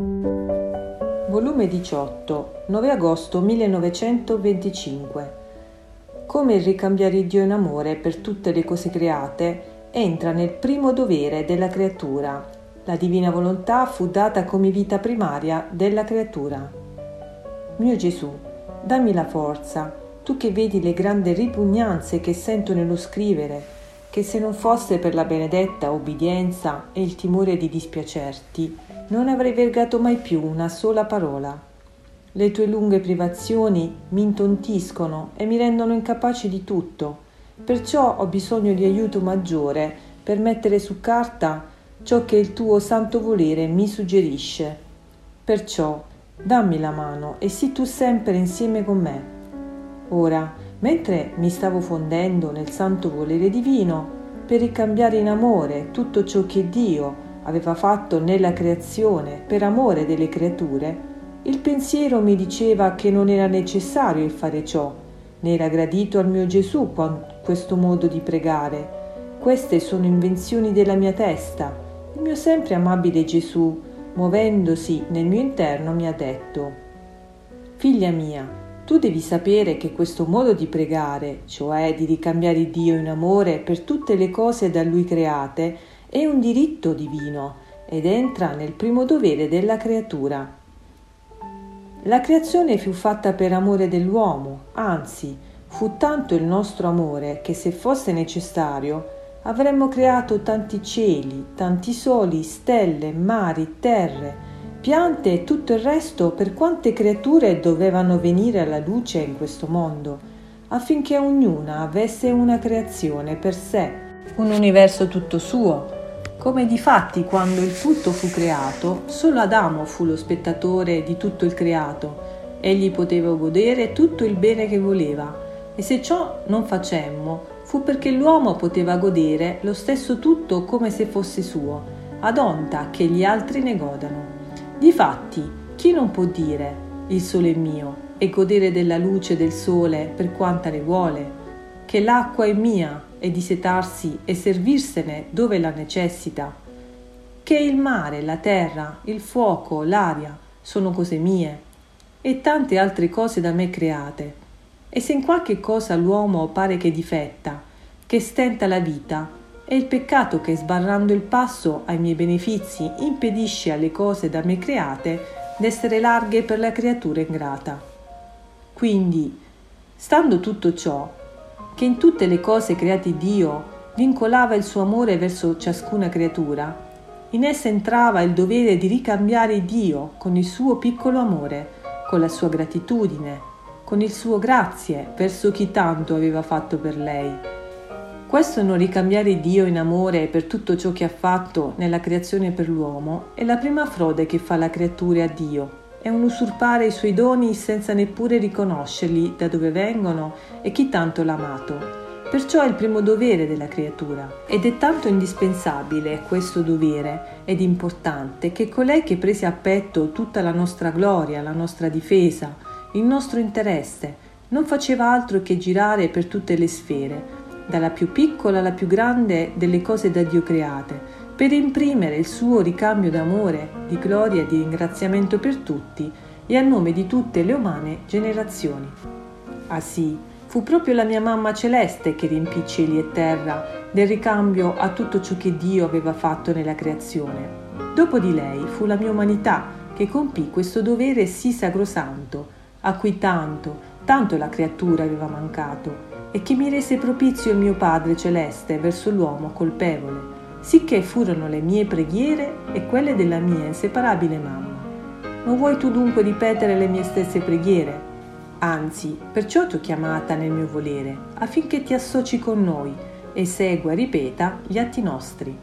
Volume 18, 9 agosto 1925. Come il ricambiare Dio in amore per tutte le cose create entra nel primo dovere della creatura. La divina volontà fu data come vita primaria della creatura. Mio Gesù, dammi la forza, tu che vedi le grandi ripugnanze che sento nello scrivere, che se non fosse per la benedetta obbedienza e il timore di dispiacerti, non avrei vergato mai più una sola parola. Le tue lunghe privazioni mi intontiscono e mi rendono incapace di tutto, perciò ho bisogno di aiuto maggiore per mettere su carta ciò che il tuo santo volere mi suggerisce. Perciò dammi la mano e sii tu sempre insieme con me. Ora, mentre mi stavo fondendo nel santo volere divino, per ricambiare in amore tutto ciò che Dio aveva fatto nella creazione per amore delle creature, il pensiero mi diceva che non era necessario il fare ciò, né era gradito al mio Gesù questo modo di pregare. Queste sono invenzioni della mia testa. Il mio sempre amabile Gesù, muovendosi nel mio interno, mi ha detto, Figlia mia, tu devi sapere che questo modo di pregare, cioè di ricambiare Dio in amore per tutte le cose da Lui create, è un diritto divino ed entra nel primo dovere della creatura. La creazione fu fatta per amore dell'uomo, anzi, fu tanto il nostro amore che se fosse necessario avremmo creato tanti cieli, tanti soli, stelle, mari, terre, piante e tutto il resto per quante creature dovevano venire alla luce in questo mondo, affinché ognuna avesse una creazione per sé, un universo tutto suo, come difatti quando il tutto fu creato, solo Adamo fu lo spettatore di tutto il creato. Egli poteva godere tutto il bene che voleva, e se ciò non facemmo, fu perché l'uomo poteva godere lo stesso tutto come se fosse suo, ad onta che gli altri ne godano. Difatti, chi non può dire il sole è mio e godere della luce del sole per quanta ne vuole? Che l'acqua è mia e di setarsi e servirsene dove la necessita, che il mare, la terra, il fuoco, l'aria sono cose mie e tante altre cose da me create. E se in qualche cosa l'uomo pare che difetta, che stenta la vita, è il peccato che sbarrando il passo ai miei benefici impedisce alle cose da me create d'essere larghe per la creatura ingrata. Quindi, stando tutto ciò, che in tutte le cose create Dio vincolava il suo amore verso ciascuna creatura, in essa entrava il dovere di ricambiare Dio con il suo piccolo amore, con la sua gratitudine, con il suo grazie verso chi tanto aveva fatto per lei. Questo non ricambiare Dio in amore per tutto ciò che ha fatto nella creazione per l'uomo è la prima frode che fa la creatura a Dio è un usurpare i suoi doni senza neppure riconoscerli da dove vengono e chi tanto l'ha amato. Perciò è il primo dovere della creatura ed è tanto indispensabile questo dovere ed importante che colei che prese a petto tutta la nostra gloria, la nostra difesa, il nostro interesse, non faceva altro che girare per tutte le sfere, dalla più piccola alla più grande delle cose da Dio create, per imprimere il suo ricambio d'amore, di gloria e di ringraziamento per tutti e a nome di tutte le umane generazioni. Ah sì, fu proprio la mia mamma celeste che riempì cieli e terra del ricambio a tutto ciò che Dio aveva fatto nella creazione. Dopo di lei fu la mia umanità che compì questo dovere sì sacrosanto, a cui tanto, tanto la creatura aveva mancato, e che mi rese propizio il mio Padre celeste verso l'uomo colpevole sicché furono le mie preghiere e quelle della mia inseparabile mamma. Non vuoi tu dunque ripetere le mie stesse preghiere? Anzi, perciò ti ho chiamata nel mio volere, affinché ti associ con noi e segua ripeta gli atti nostri.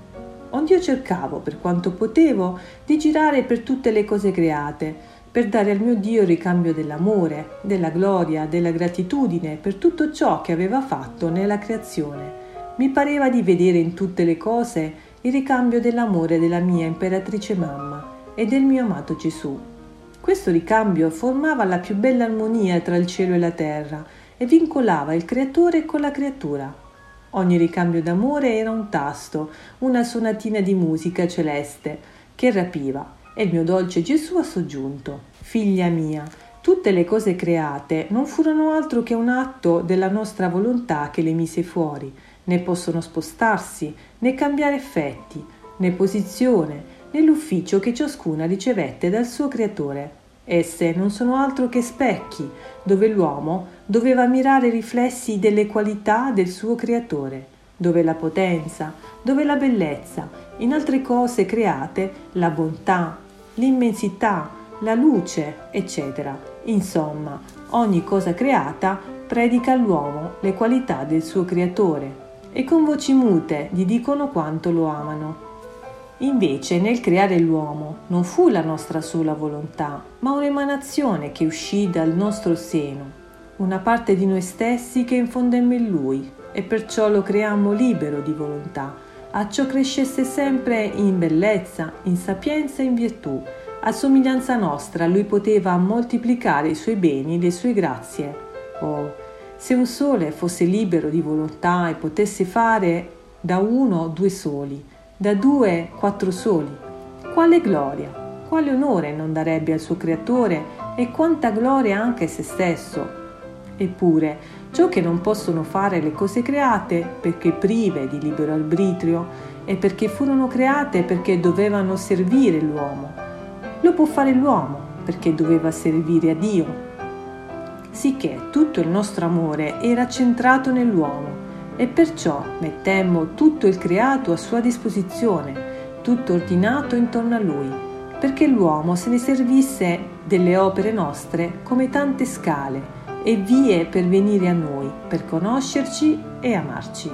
Onde io cercavo, per quanto potevo, di girare per tutte le cose create, per dare al mio Dio il ricambio dell'amore, della gloria, della gratitudine per tutto ciò che aveva fatto nella creazione mi pareva di vedere in tutte le cose il ricambio dell'amore della mia imperatrice mamma e del mio amato Gesù. Questo ricambio formava la più bella armonia tra il cielo e la terra e vincolava il creatore con la creatura. Ogni ricambio d'amore era un tasto, una sonatina di musica celeste che rapiva E il mio dolce Gesù ha soggiunto, Figlia mia, tutte le cose create non furono altro che un atto della nostra volontà che le mise fuori, né possono spostarsi, né cambiare effetti, né posizione, né l'ufficio che ciascuna ricevette dal suo creatore. Esse non sono altro che specchi, dove l'uomo doveva mirare i riflessi delle qualità del suo creatore, dove la potenza, dove la bellezza, in altre cose create la bontà, l'immensità, la luce, eccetera. Insomma, ogni cosa creata predica all'uomo le qualità del suo creatore e con voci mute gli dicono quanto lo amano. Invece nel creare l'uomo non fu la nostra sola volontà, ma un'emanazione che uscì dal nostro seno, una parte di noi stessi che infondemmo in lui e perciò lo creammo libero di volontà, a ciò crescesse sempre in bellezza, in sapienza e in virtù. A somiglianza nostra lui poteva moltiplicare i suoi beni, le sue grazie. Oh, se un sole fosse libero di volontà e potesse fare da uno due soli, da due quattro soli, quale gloria, quale onore non darebbe al suo creatore e quanta gloria anche a se stesso. Eppure, ciò che non possono fare le cose create perché prive di libero arbitrio e perché furono create perché dovevano servire l'uomo, lo può fare l'uomo perché doveva servire a Dio. Sicché tutto il nostro amore era centrato nell'uomo e perciò mettemmo tutto il creato a sua disposizione, tutto ordinato intorno a lui, perché l'uomo se ne servisse delle opere nostre come tante scale e vie per venire a noi, per conoscerci e amarci.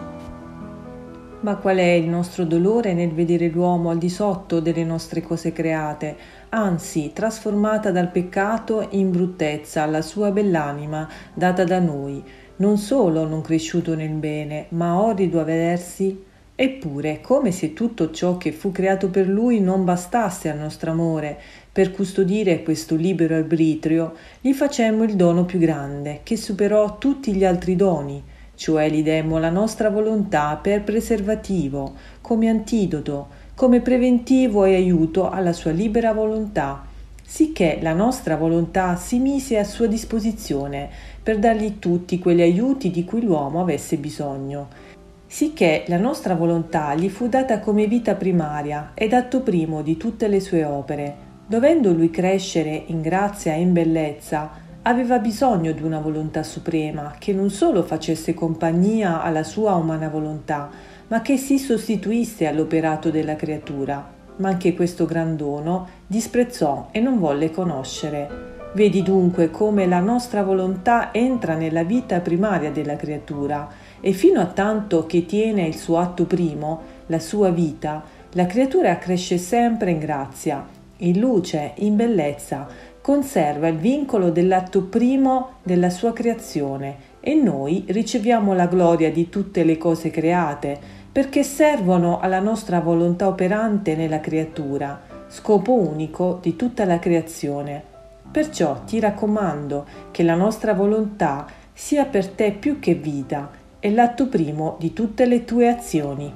Ma qual è il nostro dolore nel vedere l'uomo al di sotto delle nostre cose create, anzi trasformata dal peccato in bruttezza la sua bell'anima data da noi, non solo non cresciuto nel bene, ma orrido a vedersi? Eppure, come se tutto ciò che fu creato per lui non bastasse al nostro amore, per custodire questo libero arbitrio, gli facemmo il dono più grande, che superò tutti gli altri doni, cioè gli demmo la nostra volontà per preservativo, come antidoto, come preventivo e aiuto alla sua libera volontà, sicché la nostra volontà si mise a sua disposizione per dargli tutti quegli aiuti di cui l'uomo avesse bisogno, sicché la nostra volontà gli fu data come vita primaria ed atto primo di tutte le sue opere, dovendo lui crescere in grazia e in bellezza, aveva bisogno di una volontà suprema che non solo facesse compagnia alla sua umana volontà, ma che si sostituisse all'operato della creatura. Ma anche questo gran dono disprezzò e non volle conoscere. Vedi dunque come la nostra volontà entra nella vita primaria della creatura e fino a tanto che tiene il suo atto primo, la sua vita, la creatura cresce sempre in grazia, in luce, in bellezza, conserva il vincolo dell'atto primo della sua creazione e noi riceviamo la gloria di tutte le cose create perché servono alla nostra volontà operante nella creatura, scopo unico di tutta la creazione. Perciò ti raccomando che la nostra volontà sia per te più che vita e l'atto primo di tutte le tue azioni.